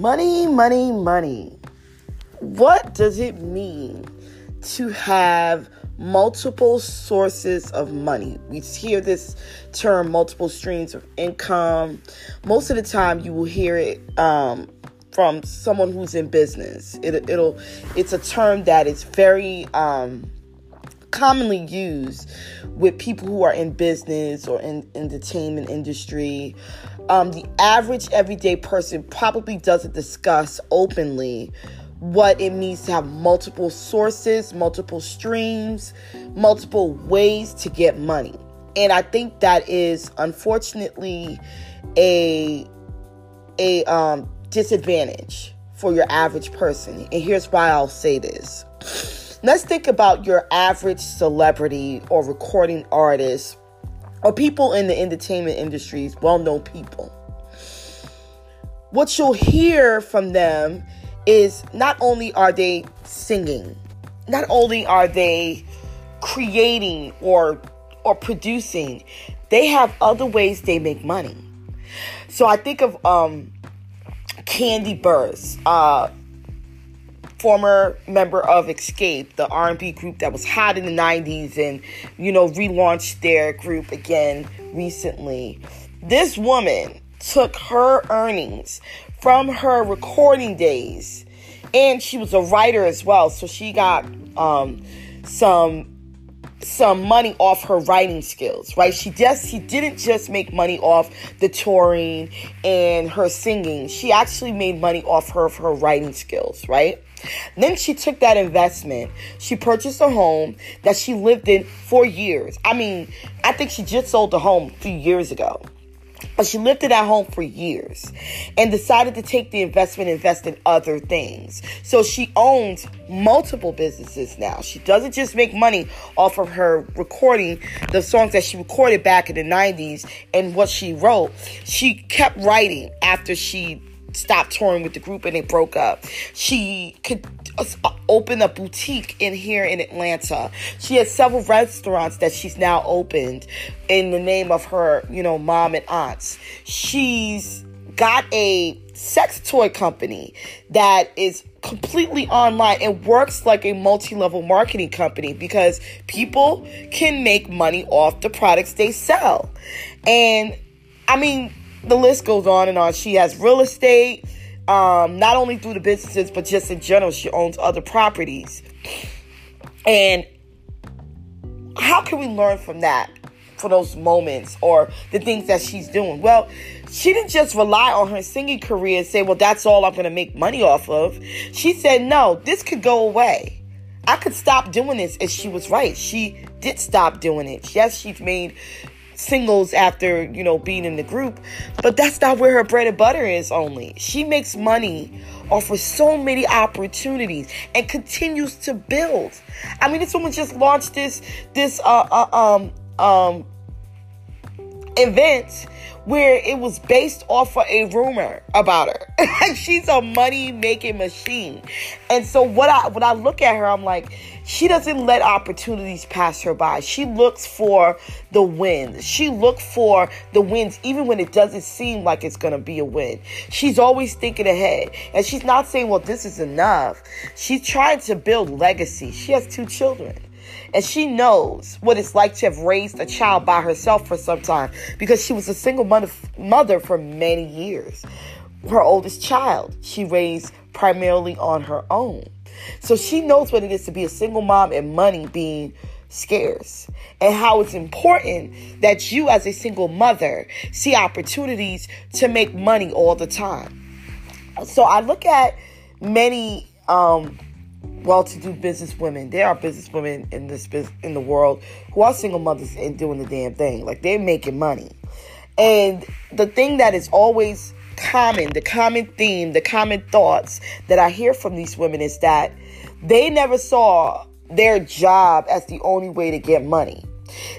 Money, money, money. What does it mean to have multiple sources of money? We hear this term multiple streams of income. Most of the time, you will hear it um, from someone who's in business. It, will it's a term that is very um, commonly used with people who are in business or in entertainment industry. Um, the average everyday person probably doesn't discuss openly what it means to have multiple sources, multiple streams, multiple ways to get money. And I think that is unfortunately a a um, disadvantage for your average person. And here's why I'll say this. Let's think about your average celebrity or recording artist or people in the entertainment industries, well known people. What you'll hear from them is not only are they singing, not only are they creating or or producing, they have other ways they make money. So I think of um, Kandi Burruss, uh, former member of Xscape, the R&B group that was hot in the 90s and you know relaunched their group again recently. This woman took her earnings from her recording days and she was a writer as well, so she got um, some some money off her writing skills, right? She just she didn't just make money off the touring and her singing. She actually made money off her of her writing skills, right? Then she took that investment. She purchased a home that she lived in for years. I mean, I think she just sold the home a few years ago. But she lived in that home for years and decided to take the investment invest in other things. So she owns multiple businesses now. She doesn't just make money off of her recording the songs that she recorded back in the 90s and what she wrote. She kept writing after she stopped touring with the group and they broke up. She could uh, open a boutique in here in Atlanta. She has several restaurants that she's now opened in the name of her, you know, mom and aunts. She's got a sex toy company that is completely online and works like a multi-level marketing company because people can make money off the products they sell. And I mean, the list goes on and on. She has real estate, um, not only through the businesses, but just in general. She owns other properties. And how can we learn from that? For those moments or the things that she's doing. Well, she didn't just rely on her singing career and say, well, that's all I'm going to make money off of. She said, no, this could go away. I could stop doing this. And she was right. She did stop doing it. Yes, she's made singles after, you know, being in the group. But that's not where her bread and butter is only. She makes money off of so many opportunities and continues to build. I mean, this woman just launched this this uh, uh um um event where it was based off of a rumor about her. like She's a money making machine. And so what I when I look at her, I'm like, she doesn't let opportunities pass her by. She looks for the wins. She looks for the wins even when it doesn't seem like it's going to be a win. She's always thinking ahead. And she's not saying, well, this is enough. She's trying to build legacy. She has two children. And she knows what it's like to have raised a child by herself for some time because she was a single mother, mother for many years. Her oldest child, she raised primarily on her own. So she knows what it is to be a single mom and money being scarce and how it's important that you as a single mother see opportunities to make money all the time. So I look at many um, well-to-do business women. There are business women in this in the world who are single mothers and doing the damn thing. Like they're making money. And the thing that is always common, the common theme, the common thoughts that I hear from these women is that they never saw their job as the only way to get money.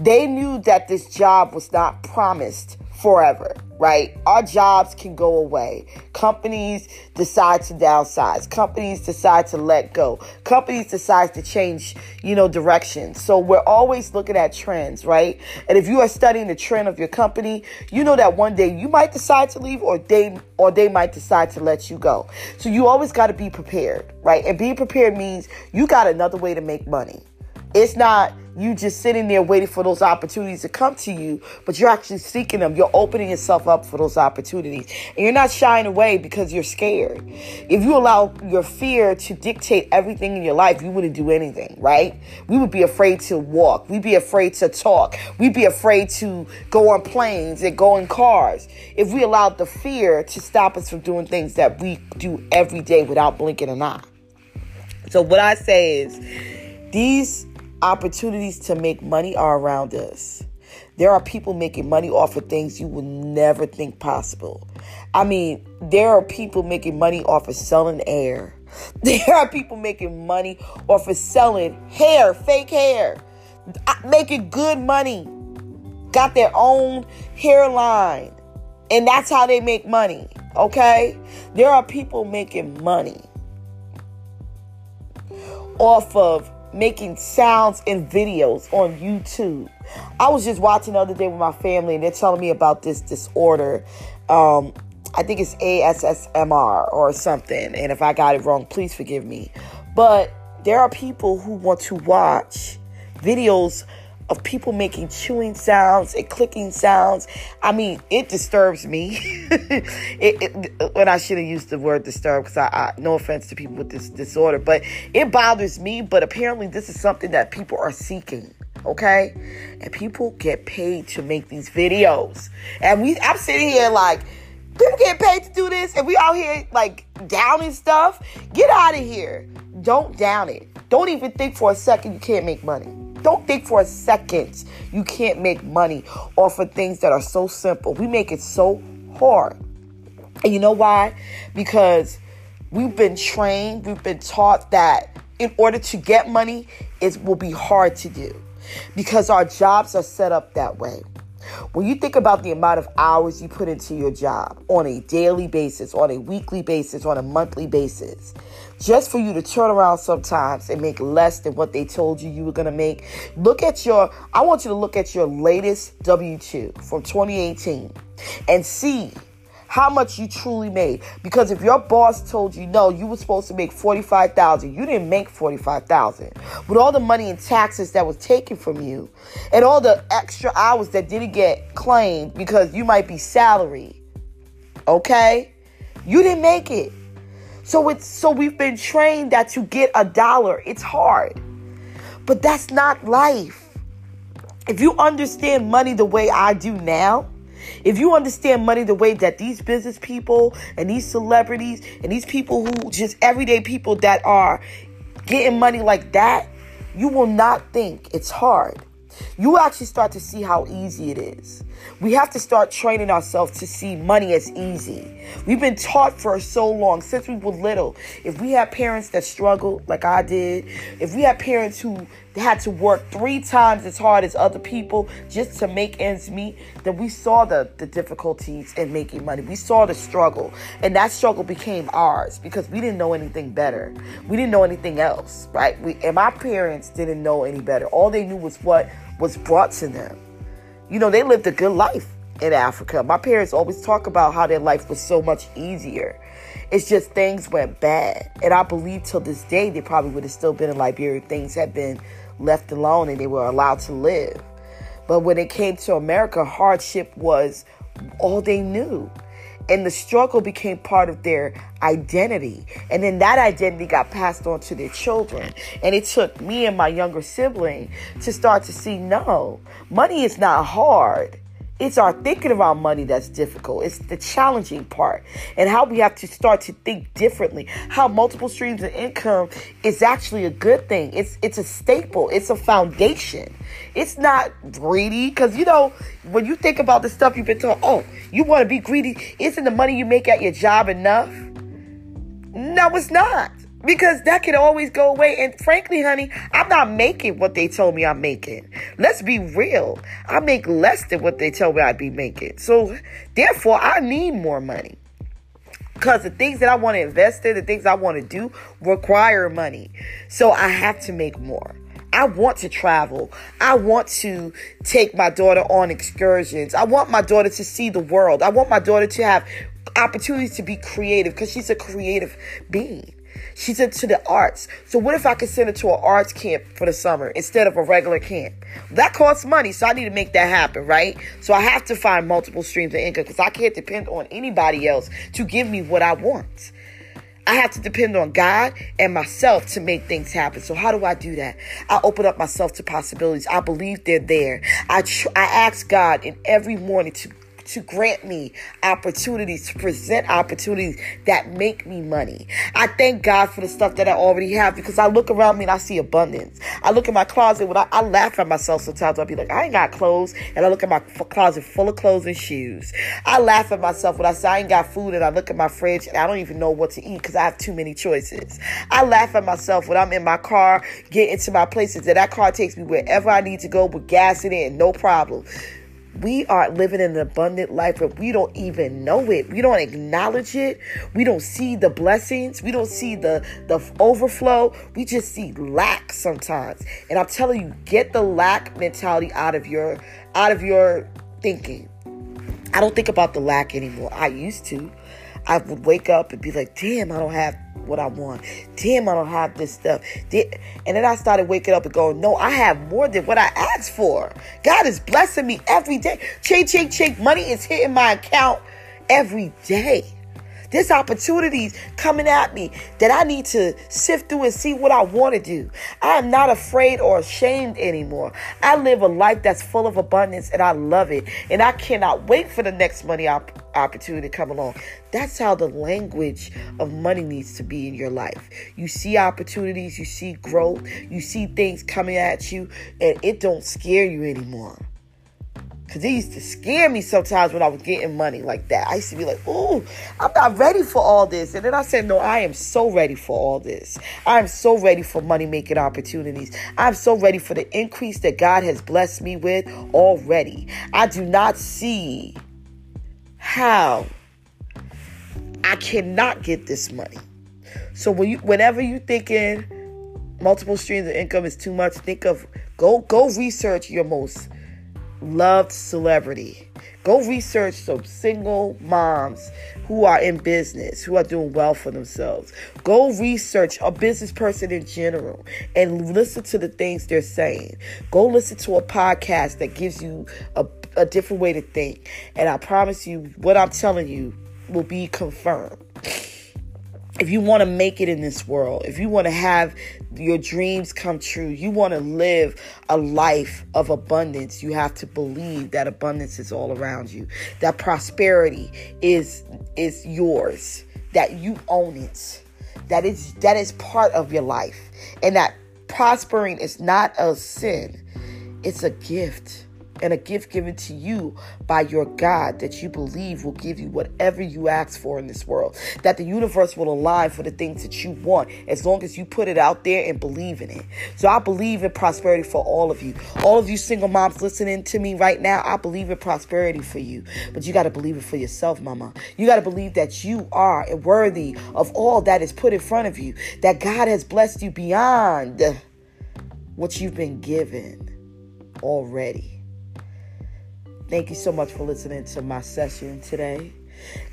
They knew that this job was not promised forever, right? Our jobs can go away. Companies decide to downsize. Companies decide to let go. Companies decide to change, you know, direction. So we're always looking at trends, right? And if you are studying the trend of your company, you know that one day you might decide to leave or they or they might decide to let you go. So you always got to be prepared, right? And being prepared means you got another way to make money. It's not you just sitting there waiting for those opportunities to come to you, but you're actually seeking them. You're opening yourself up for those opportunities. And you're not shying away because you're scared. If you allow your fear to dictate everything in your life, you wouldn't do anything, right? We would be afraid to walk. We'd be afraid to talk. We'd be afraid to go on planes and go in cars. If we allowed the fear to stop us from doing things that we do every day without blinking an eye. So what I say is these opportunities to make money are around us. There are people making money off of things you would never think possible. I mean, there are people making money off of selling air. There are people making money off of selling hair, fake hair, making good money. Got their own hairline. And that's how they make money. Okay? There are people making money off of making sounds and videos on YouTube. I was just watching the other day with my family and they're telling me about this disorder. Um, I think it's ASSMR or something. And if I got it wrong, please forgive me. But there are people who want to watch videos of people making chewing sounds and clicking sounds. I mean, it disturbs me. it, it, when I should have used the word disturb, because I, I, no offense to people with this disorder, but it bothers me. But apparently, this is something that people are seeking. Okay, and people get paid to make these videos, and we. I'm sitting here like. People get paid to do this, and we out here like downing stuff. Get out of here. Don't down it. Don't even think for a second you can't make money. Don't think for a second you can't make money off of things that are so simple. We make it so hard. And you know why? Because we've been trained, we've been taught that in order to get money, it will be hard to do because our jobs are set up that way. When you think about the amount of hours you put into your job on a daily basis, on a weekly basis, on a monthly basis, just for you to turn around sometimes and make less than what they told you you were going to make, look at your, I want you to look at your latest W 2 from 2018 and see how much you truly made. Because if your boss told you no, you were supposed to make 45,000, you didn't make 45,000. With all the money and taxes that was taken from you and all the extra hours that didn't get claimed because you might be salary. Okay? You didn't make it. So it's so we've been trained that to get a dollar, it's hard. But that's not life. If you understand money the way I do now, if you understand money the way that these business people and these celebrities and these people who just everyday people that are getting money like that, you will not think it's hard. You actually start to see how easy it is. We have to start training ourselves to see money as easy. We've been taught for so long, since we were little. If we had parents that struggled like I did, if we had parents who had to work three times as hard as other people just to make ends meet, then we saw the, the difficulties in making money. We saw the struggle. And that struggle became ours because we didn't know anything better. We didn't know anything else, right? We, and my parents didn't know any better. All they knew was what was brought to them. You know, they lived a good life in Africa. My parents always talk about how their life was so much easier. It's just things went bad. And I believe till this day they probably would have still been in Liberia. Things had been left alone and they were allowed to live. But when it came to America, hardship was all they knew. And the struggle became part of their identity. And then that identity got passed on to their children. And it took me and my younger sibling to start to see no, money is not hard. It's our thinking about money that's difficult. It's the challenging part and how we have to start to think differently. How multiple streams of income is actually a good thing. It's it's a staple. It's a foundation. It's not greedy because you know when you think about the stuff you've been taught. Oh, you want to be greedy? Isn't the money you make at your job enough? No, it's not. Because that can always go away. And frankly, honey, I'm not making what they told me I'm making. Let's be real. I make less than what they told me I'd be making. So therefore, I need more money. Because the things that I want to invest in, the things I want to do require money. So I have to make more. I want to travel. I want to take my daughter on excursions. I want my daughter to see the world. I want my daughter to have opportunities to be creative because she's a creative being. She's into the arts. So what if I could send her to an arts camp for the summer instead of a regular camp? That costs money, so I need to make that happen, right? So I have to find multiple streams of income because I can't depend on anybody else to give me what I want. I have to depend on God and myself to make things happen. So how do I do that? I open up myself to possibilities. I believe they're there. I tr- I ask God in every morning to to grant me opportunities, to present opportunities that make me money. I thank God for the stuff that I already have because I look around me and I see abundance. I look in my closet when I, I laugh at myself sometimes. I'll be like, I ain't got clothes. And I look at my f- closet full of clothes and shoes. I laugh at myself when I say I ain't got food and I look at my fridge and I don't even know what to eat because I have too many choices. I laugh at myself when I'm in my car, get into my places that that car takes me wherever I need to go with gas in it, no problem we are living an abundant life but we don't even know it. We don't acknowledge it. We don't see the blessings. We don't see the the overflow. We just see lack sometimes. And i'm telling you get the lack mentality out of your out of your thinking. I don't think about the lack anymore. I used to. I would wake up and be like damn i don't have what I want. Damn, I don't have this stuff. And then I started waking up and going, no, I have more than what I asked for. God is blessing me every day. Ching, ching, ching. Money is hitting my account every day. There's opportunities coming at me that I need to sift through and see what I want to do. I am not afraid or ashamed anymore. I live a life that's full of abundance and I love it. And I cannot wait for the next money op- opportunity to come along. That's how the language of money needs to be in your life. You see opportunities, you see growth, you see things coming at you, and it don't scare you anymore. Cause it used to scare me sometimes when I was getting money like that. I used to be like, "Oh, I'm not ready for all this." And then I said, "No, I am so ready for all this. I am so ready for money making opportunities. I'm so ready for the increase that God has blessed me with already. I do not see how I cannot get this money. So when you, whenever you thinking multiple streams of income is too much, think of go go research your most loved celebrity. Go research some single moms who are in business, who are doing well for themselves. Go research a business person in general and listen to the things they're saying. Go listen to a podcast that gives you a, a different way to think. And I promise you, what I'm telling you will be confirmed if you want to make it in this world, if you want to have your dreams come true, you want to live a life of abundance, you have to believe that abundance is all around you. That prosperity is is yours, that you own it. That is that is part of your life. And that prospering is not a sin. It's a gift and a gift given to you by your God that you believe will give you whatever you ask for in this world. That the universe will align for the things that you want as long as you put it out there and believe in it. So I believe in prosperity for all of you. All of you single moms listening to me right now, I believe in prosperity for you. But you got to believe it for yourself, mama. You got to believe that you are worthy of all that is put in front of you. That God has blessed you beyond what you've been given already. Thank you so much for listening to my session today.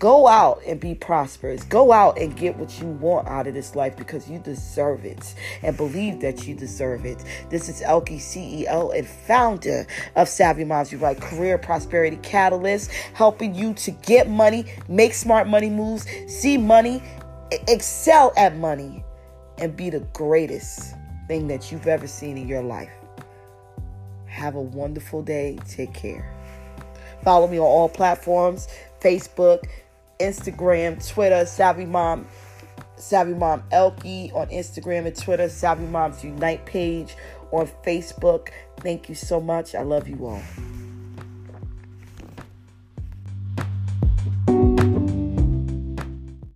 Go out and be prosperous. Go out and get what you want out of this life because you deserve it and believe that you deserve it. This is Elkie, CEO and founder of Savvy Moms Unite Career Prosperity Catalyst, helping you to get money, make smart money moves, see money, excel at money, and be the greatest thing that you've ever seen in your life. Have a wonderful day. Take care. Follow me on all platforms Facebook, Instagram, Twitter, Savvy Mom, Savvy Mom Elkie on Instagram and Twitter, Savvy Moms Unite page on Facebook. Thank you so much. I love you all.